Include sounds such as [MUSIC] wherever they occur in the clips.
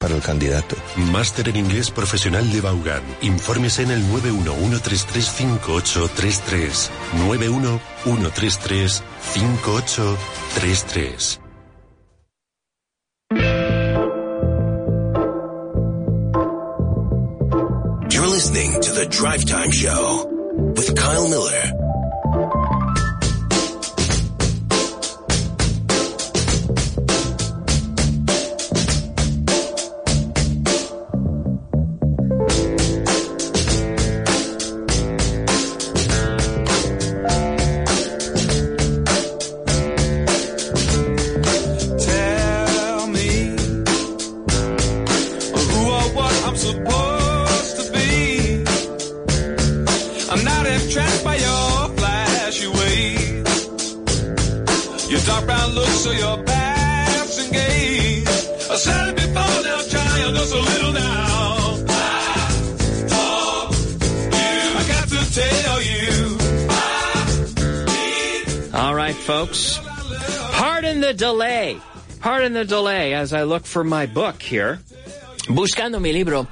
Para el candidato. Máster en Inglés Profesional de Vaughan. Infórmese en el 911335833. 911335833. You're listening to the Drive Time Show with Kyle Miller. Pardon the delay as I look for my book here. Buscando mi libro.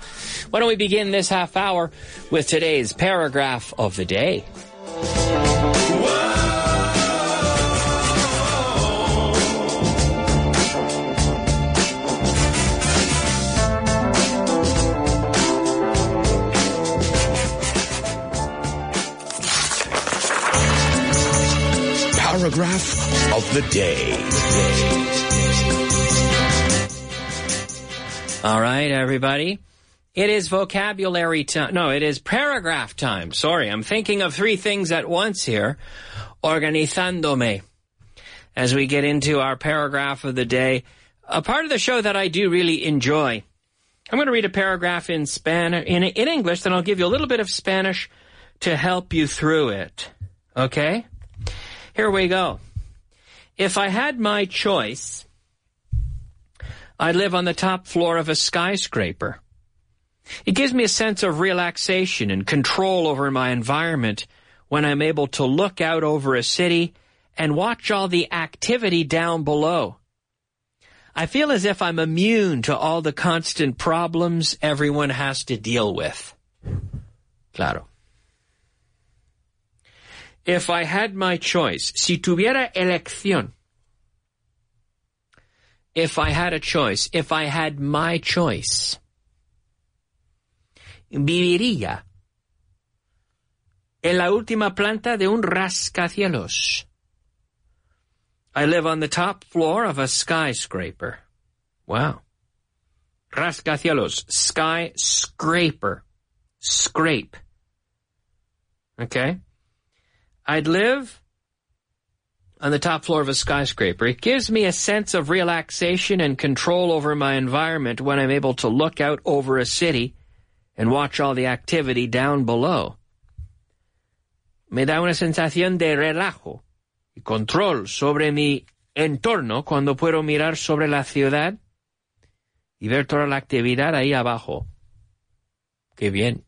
Why don't we begin this half hour with today's paragraph of the day? Paragraph of the day. All right, everybody. It is vocabulary time. No, it is paragraph time. Sorry, I'm thinking of three things at once here. Organizándome. As we get into our paragraph of the day, a part of the show that I do really enjoy. I'm going to read a paragraph in Spanish, in, in English, then I'll give you a little bit of Spanish to help you through it. Okay? Here we go. If I had my choice, I'd live on the top floor of a skyscraper. It gives me a sense of relaxation and control over my environment when I'm able to look out over a city and watch all the activity down below. I feel as if I'm immune to all the constant problems everyone has to deal with. Claro. If I had my choice, si tuviera elección, if I had a choice, if I had my choice, viviría en la última planta de un rascacielos. I live on the top floor of a skyscraper. Wow. Rascacielos, skyscraper, scrape. Okay? I'd live on the top floor of a skyscraper. It gives me a sense of relaxation and control over my environment when I'm able to look out over a city and watch all the activity down below. Me da una sensación de relajo y control sobre mi entorno cuando puedo mirar sobre la ciudad y ver toda la actividad ahí abajo. Qué bien.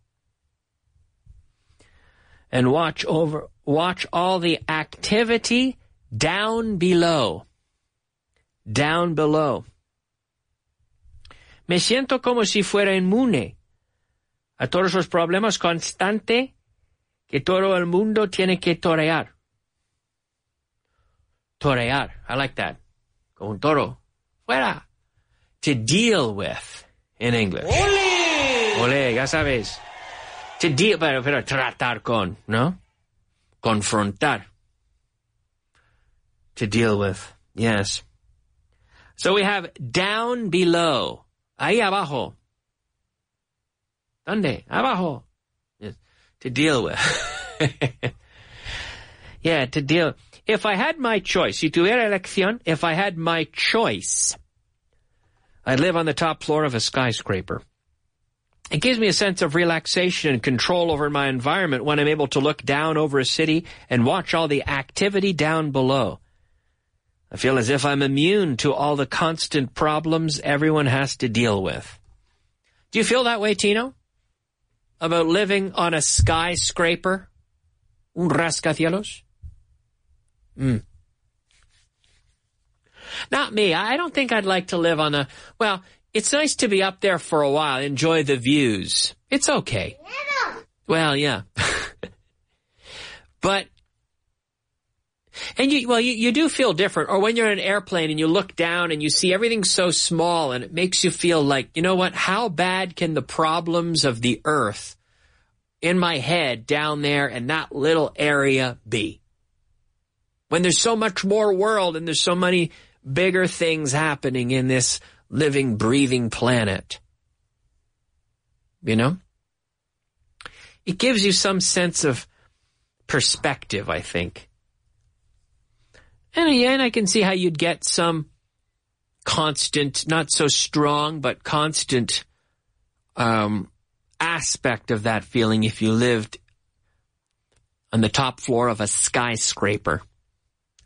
And watch over watch all the activity down below. Down below. Me siento como si fuera inmune a todos los problemas constante que todo el mundo tiene que torear. Torear. I like that. Como un toro. Fuera. To deal with in English. Ole. Ole, ya sabes. To deal, pero, pero tratar con, ¿no? confrontar. To deal with. Yes. So we have down below. Ahí abajo. ¿Dónde? Abajo. Yes. To deal with. [LAUGHS] yeah, to deal. If I had my choice, si tuviera elección, if I had my choice, I'd live on the top floor of a skyscraper. It gives me a sense of relaxation and control over my environment when I'm able to look down over a city and watch all the activity down below. I feel as if I'm immune to all the constant problems everyone has to deal with. Do you feel that way, Tino? About living on a skyscraper? Un rascacielos? Mm. Not me. I don't think I'd like to live on a, well, it's nice to be up there for a while, enjoy the views. It's okay. Well, yeah. [LAUGHS] but, and you, well, you, you do feel different. Or when you're in an airplane and you look down and you see everything so small and it makes you feel like, you know what, how bad can the problems of the earth in my head down there in that little area be? When there's so much more world and there's so many bigger things happening in this living, breathing planet. You know? It gives you some sense of perspective, I think. And again, I can see how you'd get some constant, not so strong, but constant um, aspect of that feeling if you lived on the top floor of a skyscraper.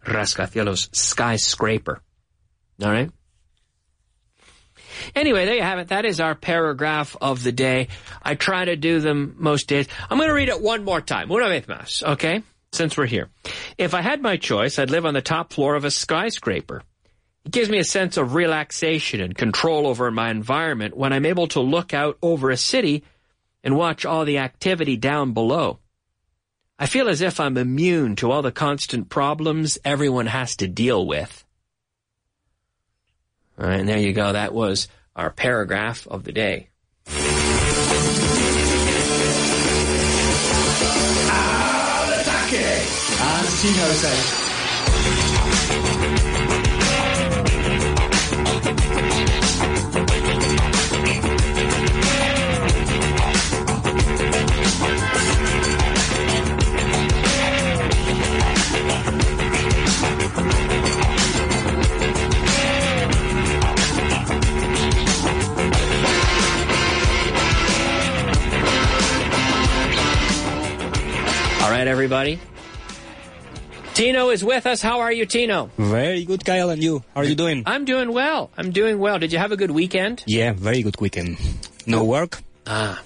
Rascacielos skyscraper. All right? Anyway, there you have it. That is our paragraph of the day. I try to do them most days. I'm going to read it one more time. Una vez más, okay? Since we're here. If I had my choice, I'd live on the top floor of a skyscraper. It gives me a sense of relaxation and control over my environment when I'm able to look out over a city and watch all the activity down below. I feel as if I'm immune to all the constant problems everyone has to deal with. All right, and there you go. That was our paragraph of the day. Okay, and Tino says. All right, everybody. Tino is with us. How are you, Tino? Very good, Kyle, and you? How are you doing? I'm doing well. I'm doing well. Did you have a good weekend? Yeah, very good weekend. No work. Ah.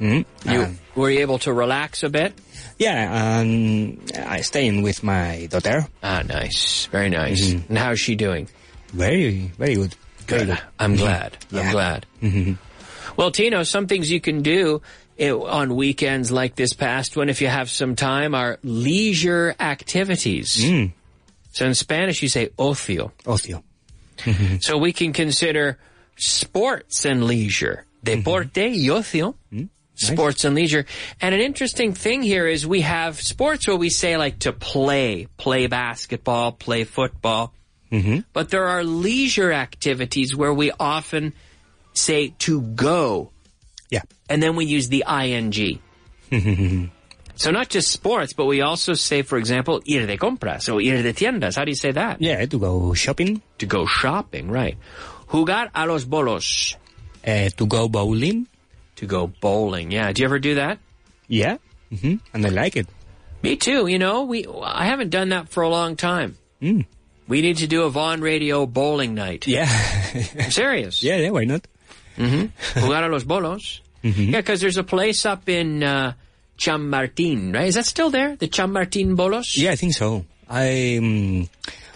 Mm, You and- were you able to relax a bit? yeah, and I staying with my daughter. Ah, nice. Very nice. Mhm. And how's she doing? Very, very good. Very Good. good. I'm glad. I'm Yeah. glad. Mhm. Well, Tino, some things you can do eh, on weekends like this past one, if you have some time, are leisure activities. Mm. So in Spanish, you say ocio. Ocio. [LAUGHS] So we can consider sports and leisure. Deporte y ocio. Sports and leisure. And an interesting thing here is we have sports where we say like to play, play basketball, play football. Mhm. But there are leisure activities where we often say to go, Yeah. and then we use the ing. [LAUGHS] So not just sports, but we also say, for example, ir de compras or ir de tiendas. How do you say that? yeah, to go shopping, To go shopping, right. Jugar a los bolos. uh, to go bowling. To go bowling. Yeah. Do you ever do that? Yeah. hmm And I like it. Me too. You know, we, I haven't done that for a long time. Mm. We need to do a Vaughan Radio bowling night. Yeah. I'm serious. [LAUGHS] yeah, yeah, why not? Jugar a los bolos. Yeah, because there's a place up in uh, Chamartin, right? Is that still there? The Chamartin bolos? Yeah, I think so. I um,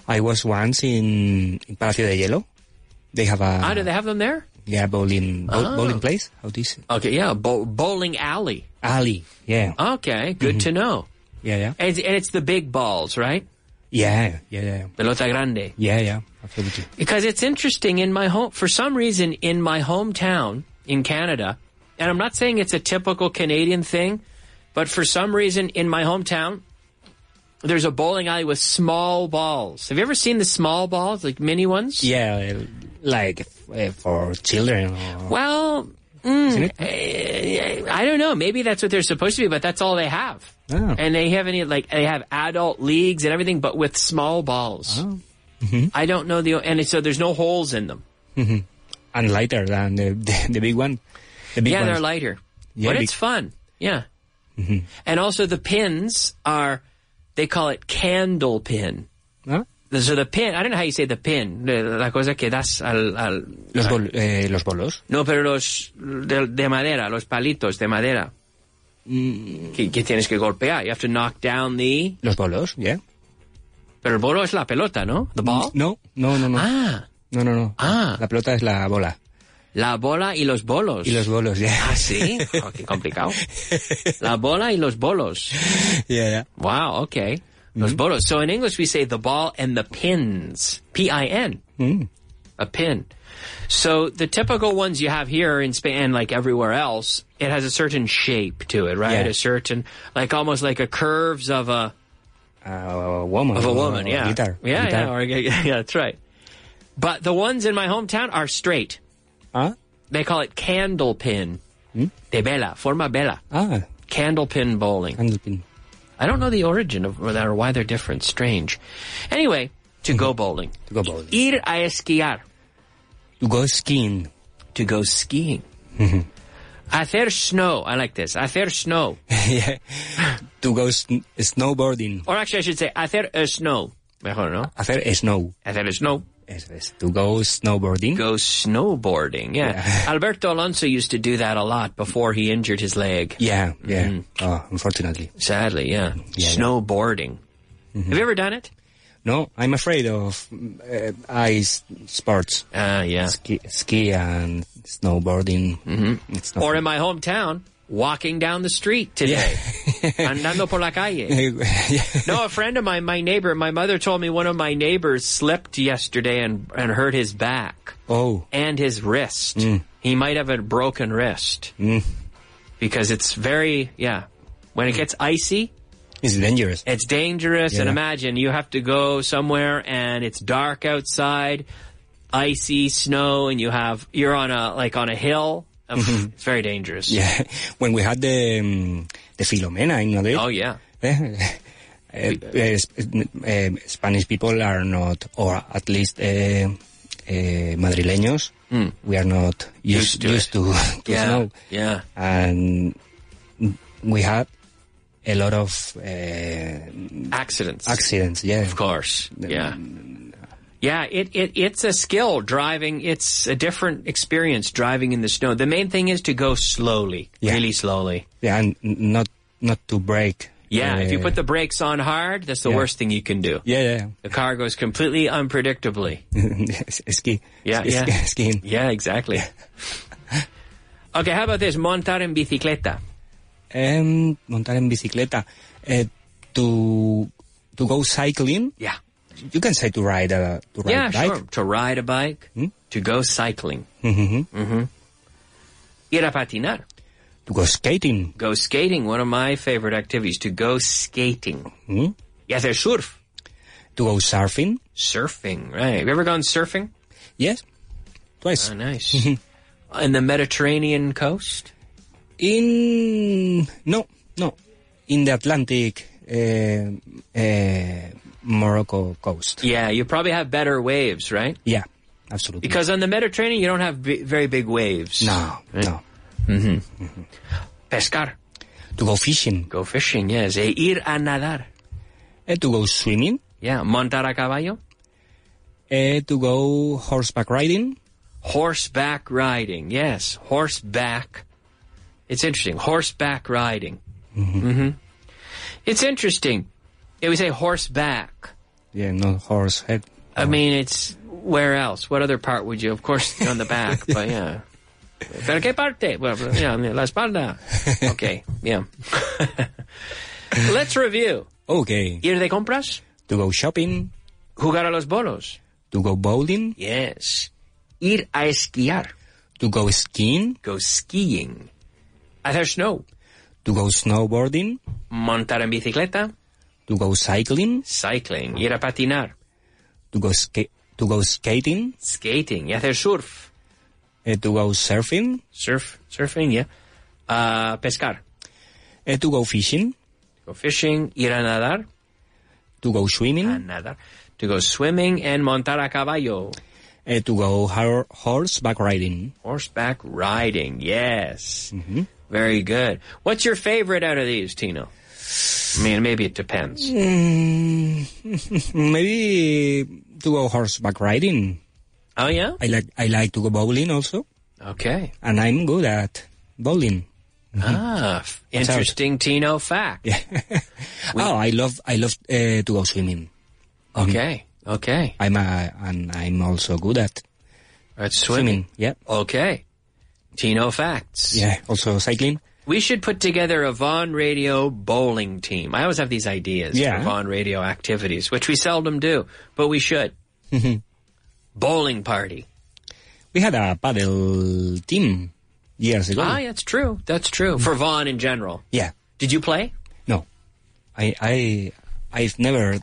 I was once in, in Palacio de Hielo. They have a Ah, do they have them there? yeah bowling bow- Oh. bowling place. How this Okay, yeah, bo- bowling alley. alley? Yeah, Okay, good to know. yeah, yeah, And and it's the big balls, right? Yeah, yeah, yeah, Pelota grande. yeah, yeah. Absolutely. Because it's interesting in my home, for some reason, in my hometown in Canada, and I'm not saying it's a typical Canadian thing, but for some reason in my hometown, there's a bowling alley with small balls. Have you ever seen the small balls, like mini ones? Yeah, like uh, for children. Or, Well, mm, eh, I don't know. Maybe that's what they're supposed to be, but that's all they have. Oh. And they have any like they have adult leagues and everything, but with small balls. Oh. I don't know the and so there's no holes in them. and lighter than the, the, the big one. The big yeah, they're lighter. Yeah, but big- it's fun. Yeah. Mm-hmm. And also the pins are, they call it candle pin. ¿Ah? So the pin, I don't know how you say the pin, la la cosa que das al... al Los, bol- eh, los bolos. no, pero los de, de madera, los palitos de madera. Mm. Que, que tienes que golpear. You have to knock down the... Los bolos, yeah. Pero el bolo es la pelota, ¿no? The ball. No, no, no, no. Ah, No, no, no. Ah. La pelota es la bola. la bola y los bolos. Y los bolos, yeah. Ah, sí. [LAUGHS] Oh, qué complicado. La bola y los bolos. yeah, yeah. Wow, okay. Los bolos. So in English we say the ball and the pins. P-I-N. Mm. A pin. So the typical ones you have here in Spain and like everywhere else, it has a certain shape to it, right? Yeah. A certain, like almost like a curves of a, A woman. of a woman, or yeah. Guitar. Yeah, guitar. yeah, or, yeah, that's right. But the ones in my hometown are straight. Ah, They call it candle pin. Hmm? De vela, forma vela. ah, Candle pin bowling. candlepin. I don't know the origin of that or why they're different. Strange. Anyway, to go bowling. To go bowling. Ir a esquiar. To go skiing. To go skiing. Mm-hmm. Hacer snow. I like this. Hacer snow. [LAUGHS] yeah. To go sn- snowboarding. Or actually, I should say hacer a uh, snow. Mejor, no? Hacer snow. Hacer a snow. Eso es. To go snowboarding. Go snowboarding. Yeah. Yeah. [LAUGHS] Alberto Alonso used to do that a lot before he injured his leg. Yeah, yeah. Mm-hmm. Oh, unfortunately. Sadly, yeah. Yeah, yeah. Snowboarding. Mm-hmm. Have you ever done it? No, I'm afraid of uh, ice sports. Ah, yeah. Ski, ski and snowboarding. Mm-hmm. Or in my hometown, walking down the street today. [LAUGHS] Andando por la calle. [LAUGHS] yeah. No, a friend of mine, my neighbor, my mother told me one of my neighbors slipped yesterday and, and hurt his back Oh, and his wrist. He might have a broken wrist. Mm. Because it's very, yeah. When it gets icy, it's dangerous. it's dangerous. And imagine you have to go somewhere and it's dark outside, icy, snow, and you have, you're on a, like on a hill. It's very dangerous. Yeah, [LAUGHS] when we had the um, the Filomena in Madrid. Oh, yeah. [LAUGHS] eh, eh, Spanish people are not, or at least madrileños, we are not used. Used to used to, [LAUGHS] to Yeah. snow. Yeah. And we had a lot of eh, Accidents. accidents, yeah. Of course. Yeah. Yeah, it, it it's a skill driving. It's a different experience driving in the snow. The main thing is to go slowly, Yeah. really slowly. Yeah, and not not to break. Yeah, if you eh, put the brakes on hard, that's the Yeah. worst thing you can do. yeah, yeah. The car goes completely unpredictably. [LAUGHS] ski. Yeah, ski, yeah. [LAUGHS] skiing. Yeah, exactly. [LAUGHS] okay, how about this? Montar en bicicleta. Um, montar en bicicleta. Eh, to to go cycling. Yeah. You can say to ride a to ride yeah, a bike. sure. To ride a bike, Hmm? to go cycling, Mm-hmm. ir a patinar, To go skating. go skating. One of my favorite activities. To go skating. Hmm? Y hacer surf. To go surfing. Surfing, right. Have you ever gone surfing? Yes, twice. Oh, nice. In the Mediterranean coast? In no, no, in the Atlantic, uh, uh, Morocco coast. Yeah, you probably have better waves, right? Yeah, absolutely. Because on the Mediterranean, you don't have very big waves. no, no. Pescar. To go fishing. Go fishing, yes. E ir a nadar. Eh, to go swimming. Yeah. Montar a caballo. Eh, to go horseback riding. Horseback riding. Yes. Horseback. It's interesting. Horseback riding. hmm It's interesting. If we say horseback, Yeah, not horse head. I mean, it's where else? What other part would you? Of course, on the back, [LAUGHS] but yeah. ¿Pero qué parte? Well, yeah, la espalda. [LAUGHS] Okay, yeah. [LAUGHS] Let's review. Okay. Ir de compras, To go shopping. jugar a los bolos. To go bowling. Yes. Ir a esquiar. To go skiing. Go skiing. Hacer snow. To go snowboarding. Montar en bicicleta. To go cycling. Cycling. Ir a patinar. To go ska- to go skating. Skating. Y hacer surf. Eh, to go surfing. Surf. Surfing, yeah. Uh, pescar. Eh, to go fishing. To Go fishing. Ir a nadar. To go swimming. A nadar. To go swimming and montar a caballo. Uh, to go hor- horseback riding. Horseback riding, yes. Very good. What's your favorite out of these, Tino? I mean, maybe it depends. [LAUGHS] Mm, [LAUGHS] maybe to go horseback riding. Oh, yeah? I like I like to go bowling also, Okay. and I'm good at bowling. Ah, f- Watch out. interesting Tino fact. Yeah. [LAUGHS] oh, I love I love uh, to go swimming. Okay, okay. I'm a, and I'm also good at That's swimming. swimming. Yeah, Okay. Tino facts. yeah. Also cycling. We should put together a Vaughan Radio bowling team. I always have these ideas Yeah. for Vaughan Radio activities, which we seldom do, but we should. bowling party. We had a paddle team years ago. Ah, that's true. That's true. For Vaughan in general. Yeah. Did you play? No, I I I've never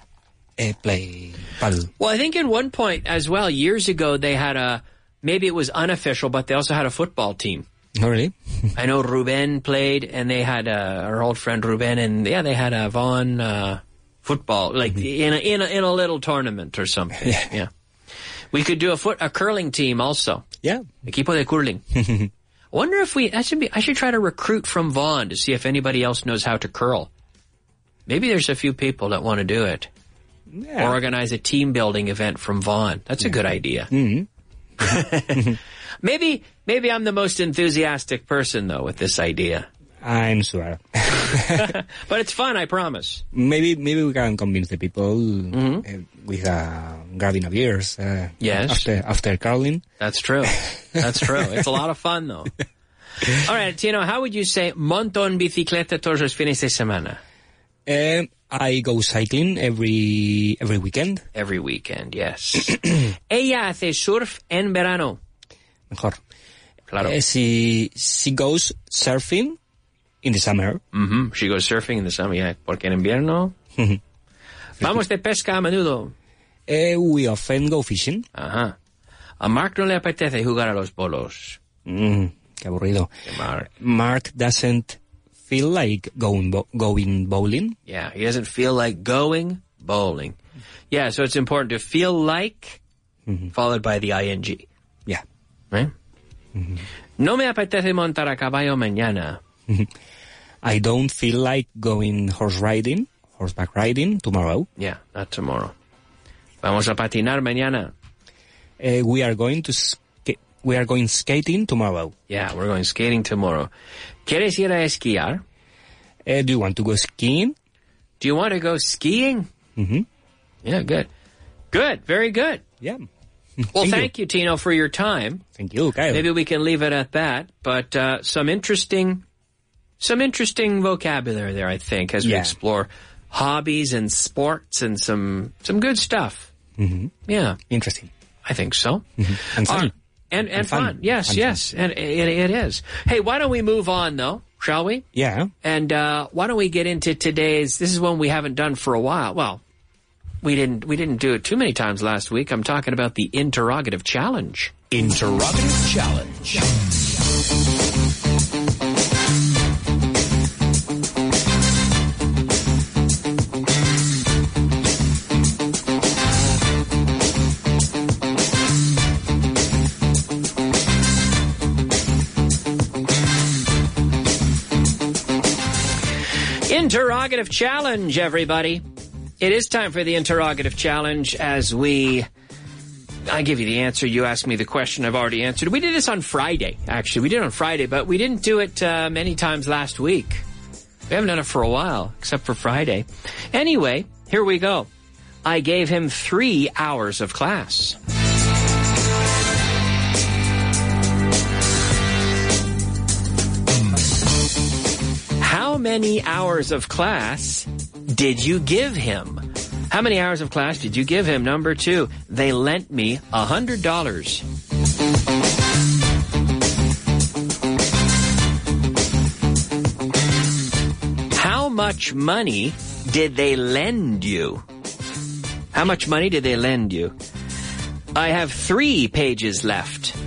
uh, played paddle. Well, I think at one point as well, years ago, they had a, maybe it was unofficial, but they also had a football team. Not really. [LAUGHS] I know Ruben played, and they had uh, our old friend Ruben, and yeah, they had a Vaughan uh, football, like in a, in a in a little tournament or something. Yeah. yeah. We could do a foot a curling team also. Yeah. Equipo de curling. [LAUGHS] Wonder if we that should be I should try to recruit from Vaughan to see if anybody else knows how to curl. Maybe there's a few people that want to do it. Yeah. Organize a team building event from Vaughan. That's a good idea. Mhm. [LAUGHS] Maybe maybe I'm the most enthusiastic person though with this idea. I'm sure. [LAUGHS] [LAUGHS] But it's fun, I promise. maybe maybe we can convince the people uh, with uh, grabbing a beers. Uh, Yes. After after curling. That's true. That's true. It's a lot of fun though. All right, Tino, how would you say montón bicicleta todos los fines de semana? Um, I go cycling every every weekend. Every weekend, yes. [CLEARS THROAT] Ella hace surf en verano. Mejor. Claro. Uh, she she goes surfing in the summer. Mhm. She goes surfing in the summer, yeah. Porque en invierno... [LAUGHS] Vamos de pesca a menudo. Uh, we often go fishing. Ajá. A Mark no le apetece jugar a los bolos. Mm, qué aburrido. Mark. Mark doesn't feel like going bo- going bowling. Yeah, he doesn't feel like going bowling. Yeah, so it's important to feel like, followed by the ing. Yeah. Right? No me apetece montar a caballo mañana. [LAUGHS] I don't feel like going horse riding, horseback riding tomorrow. Yeah, not tomorrow. Vamos a patinar mañana. Uh, we are going to we are going skating tomorrow. Yeah, we're going skating tomorrow. ¿Quieres ir a esquiar? Uh, do you want to go skiing? Do you want to go skiing? Mm-hmm. Yeah, good. Good, very good. Yeah. Well, Thank thank, you. Tino, for your time. Thank you, Kyle. Maybe we can leave it at that. But uh, some interesting, some interesting vocabulary there, I think, as we explore hobbies and sports and some some good stuff. Mhm. Yeah, Interesting. I think so. And funny. Uh, and, and, And fun. fun. Yes, And yes. And it, it is. Hey, why don't we move on, though? Shall we? Yeah. And uh, why don't we get into today's? This is one we haven't done for a while. Well, we didn't we didn't do it too many times last week. I'm talking about the interrogative challenge. Interrogative challenge. Interrogative challenge, everybody. It is time for the interrogative challenge as we. I give you the answer. You ask me the question. I've already answered. We did this on Friday, actually. We did it on Friday, but we didn't do it uh, many times last week. We haven't done it for a while, except for Friday. Anyway, here we go. I gave him three hours of class. How many hours of class did you give him? How many hours of class did you give him? Number two, they lent me a hundred dollars. How much money did they lend you? How much money did they lend you? I have three pages left.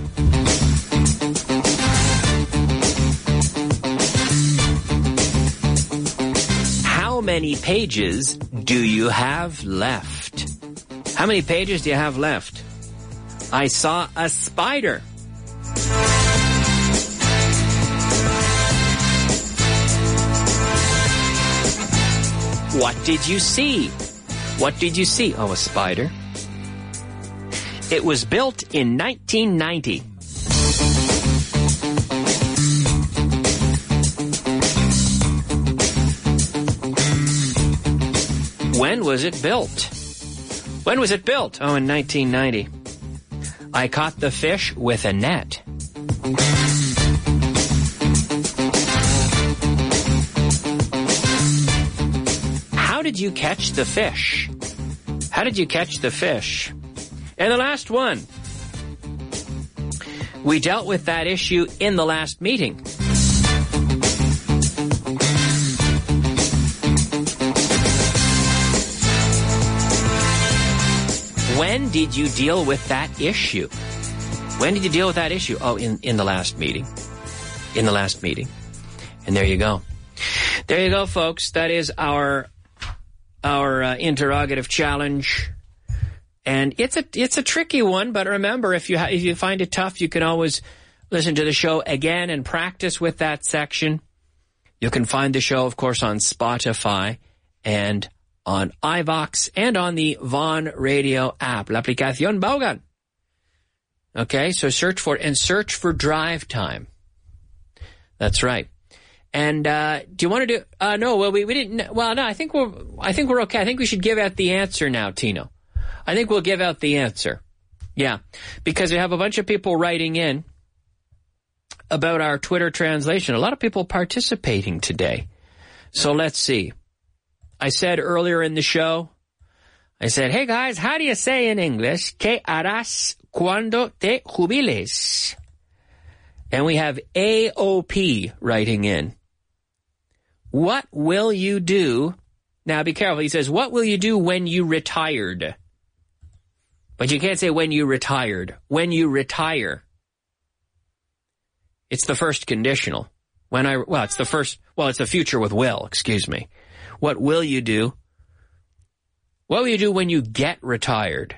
Many pages do you have left? How many pages do you have left? I saw a spider. What did you see? What did you see? Oh, a spider. It was built in 1990. When was it built? When was it built? Oh, in 1990. I caught the fish with a net. How did you catch the fish? How did you catch the fish? And the last one. We dealt with that issue in the last meeting. Did you deal with that issue? When did you deal with that issue? Oh, in, in the last meeting. In the last meeting. And there you go. There you go, folks. That is our our uh, interrogative challenge. And it's a it's a tricky one, but remember if you ha- if you find it tough, you can always listen to the show again and practice with that section. You can find the show, of course, on Spotify and on iVoox and on the Vaughan Radio app, La aplicación Vaughan. Okay, so search for it and search for drive time. That's right. And uh, do you want to do? Uh, no, well, we, we didn't. Well, no, I think we're. I think we're okay. I think we should give out the answer now, Tino. I think we'll give out the answer. Yeah, because we have a bunch of people writing in about our Twitter translation. A lot of people participating today. So let's see. I said earlier in the show, I said, hey guys, how do you say in English, ¿Qué harás cuando te jubiles? And we have AOP writing in. What will you do? Now be careful. He says, what will you do when you retired? But you can't say when you retired. When you retire. It's the first conditional. When I, well, it's the first, well, it's the future with will, excuse me. What will you do? What will you do when you get retired?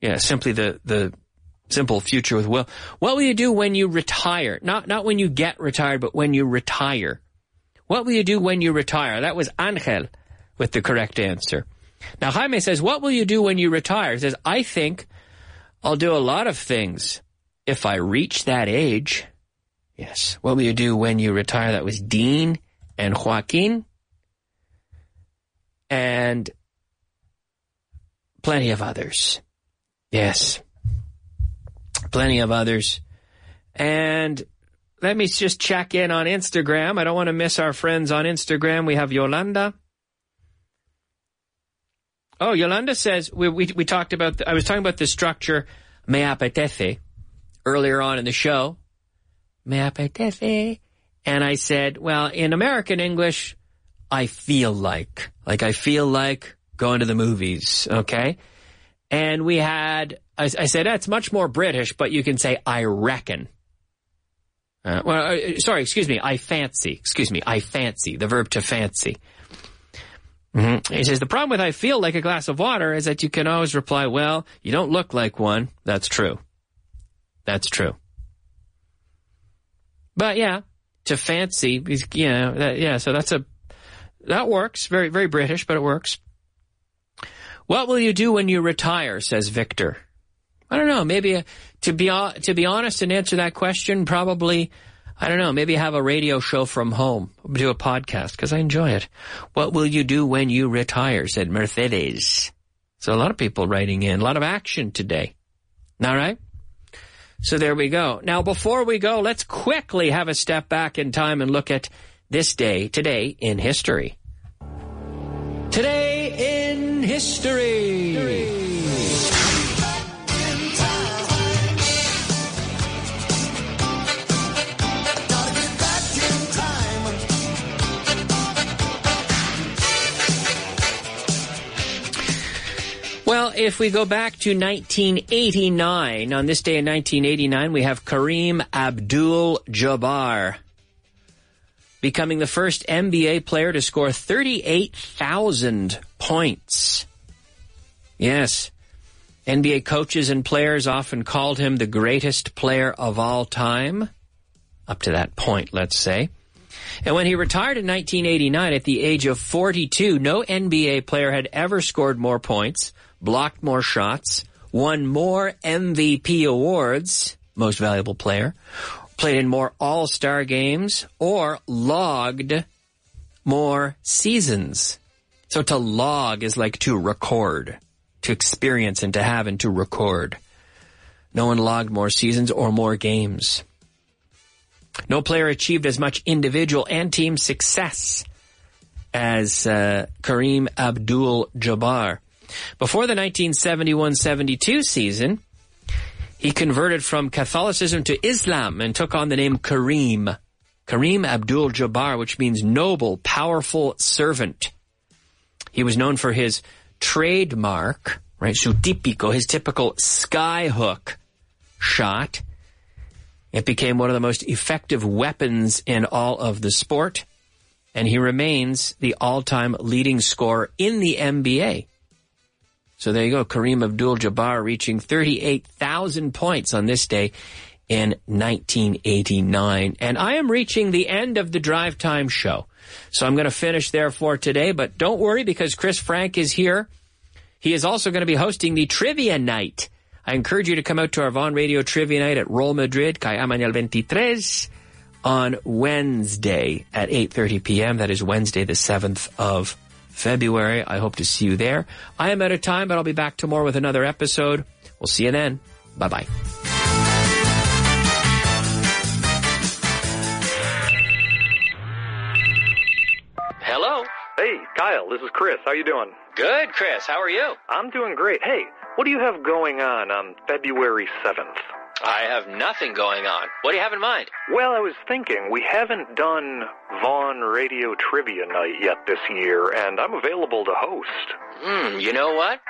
Yeah, simply the, the simple future with will. What will you do when you retire? Not, not when you get retired, but when you retire. What will you do when you retire? That was Angel with the correct answer. Now Jaime says, what will you do when you retire? He says, I think I'll do a lot of things if I reach that age. Yes. What will you do when you retire? That was Dean and Joaquin and plenty of others. Yes. Plenty of others. And let me just check in on Instagram. I don't want to miss our friends on Instagram. We have Yolanda. Oh, Yolanda says we we, we talked about. The, I was talking about the structure me apetece earlier on in the show. Me apetece, and I said, well, in American English, I feel like, like I feel like going to the movies. Okay, and we had. I, I said that's much more British, but you can say I reckon. Uh, well, uh, sorry, excuse me. I fancy. Excuse me. I fancy. The verb to fancy. Mm-hmm. He says the problem with I feel like a glass of water is that you can always reply, well, you don't look like one. That's true. That's true. But yeah, to fancy, you know, that, yeah. So that's a that works. Very very British, but it works. What will you do when you retire? Says Victor. I don't know. Maybe uh, to be to be honest and answer that question, probably I don't know. Maybe have a radio show from home, do a podcast because I enjoy it. What will you do when you retire? Said Mercedes. So a lot of people writing in, a lot of action today. All right. So there we go. Now, before we go, let's quickly have a step back in time and look at this day, today in history. Today in history. Well, if we go back to 1989, on this day in 1989, we have Kareem Abdul Jabbar becoming the first NBA player to score 38,000 points. Yes. NBA coaches and players often called him the greatest player of all time. Up to that point, let's say. And when he retired in 1989 at the age of 42, no NBA player had ever scored more points, blocked more shots, won more MVP awards, most valuable player, played in more all-star games, or logged more seasons. So to log is like to record, to experience and to have and to record. No one logged more seasons or more games. No player achieved as much individual and team success as uh, Kareem Abdul-Jabbar. Before the 1971-72 season, he converted from Catholicism to Islam and took on the name Kareem. Kareem Abdul-Jabbar, which means noble, powerful servant. He was known for his trademark, right, su típico, his typical skyhook shot. It became one of the most effective weapons in all of the sport, and he remains the all-time leading scorer in the NBA. So there you go, Kareem Abdul-Jabbar reaching 38,000 points on this day in 1989. And I am reaching the end of the Drive Time show. So I'm going to finish there for today, but don't worry because Chris Frank is here. He is also going to be hosting the Trivia Night I encourage you to come out to our Vaughan Radio Trivia Night at Roll Madrid, Calle Amaniel 23, on Wednesday at 8.30 p.m. That is Wednesday, the 7th of February. I hope to see you there. I am out of time, but I'll be back tomorrow with another episode. We'll see you then. Bye-bye. Hello. Hey, Kyle, this is Chris. How you doing? Good, Chris. How are you? I'm doing great. Hey, what do you have going on on February 7th? I have nothing going on. What do you have in mind? Well, I was thinking we haven't done Vaughan Radio Trivia Night yet this year, and I'm available to host. Hmm, you know what?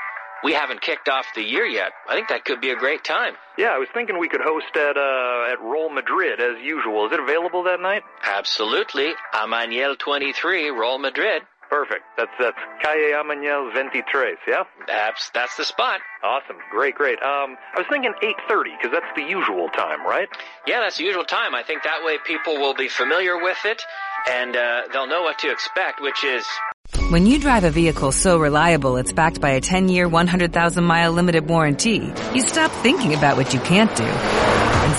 We haven't kicked off the year yet. I think that could be a great time. Yeah, I was thinking we could host at uh, at Roll Madrid as usual. Is it available that night? Absolutely. Amaniel 23, Roll Madrid. Perfect. That's that's Calle Amaniel 23, yeah? That's that's the spot. Awesome. Great, great. Um, I was thinking 8.30, because that's the usual time, right? Yeah, that's the usual time. I think that way people will be familiar with it, and uh, they'll know what to expect, which is... When you drive a vehicle so reliable it's backed by a 10-year, 100,000-mile limited warranty, you stop thinking about what you can't do and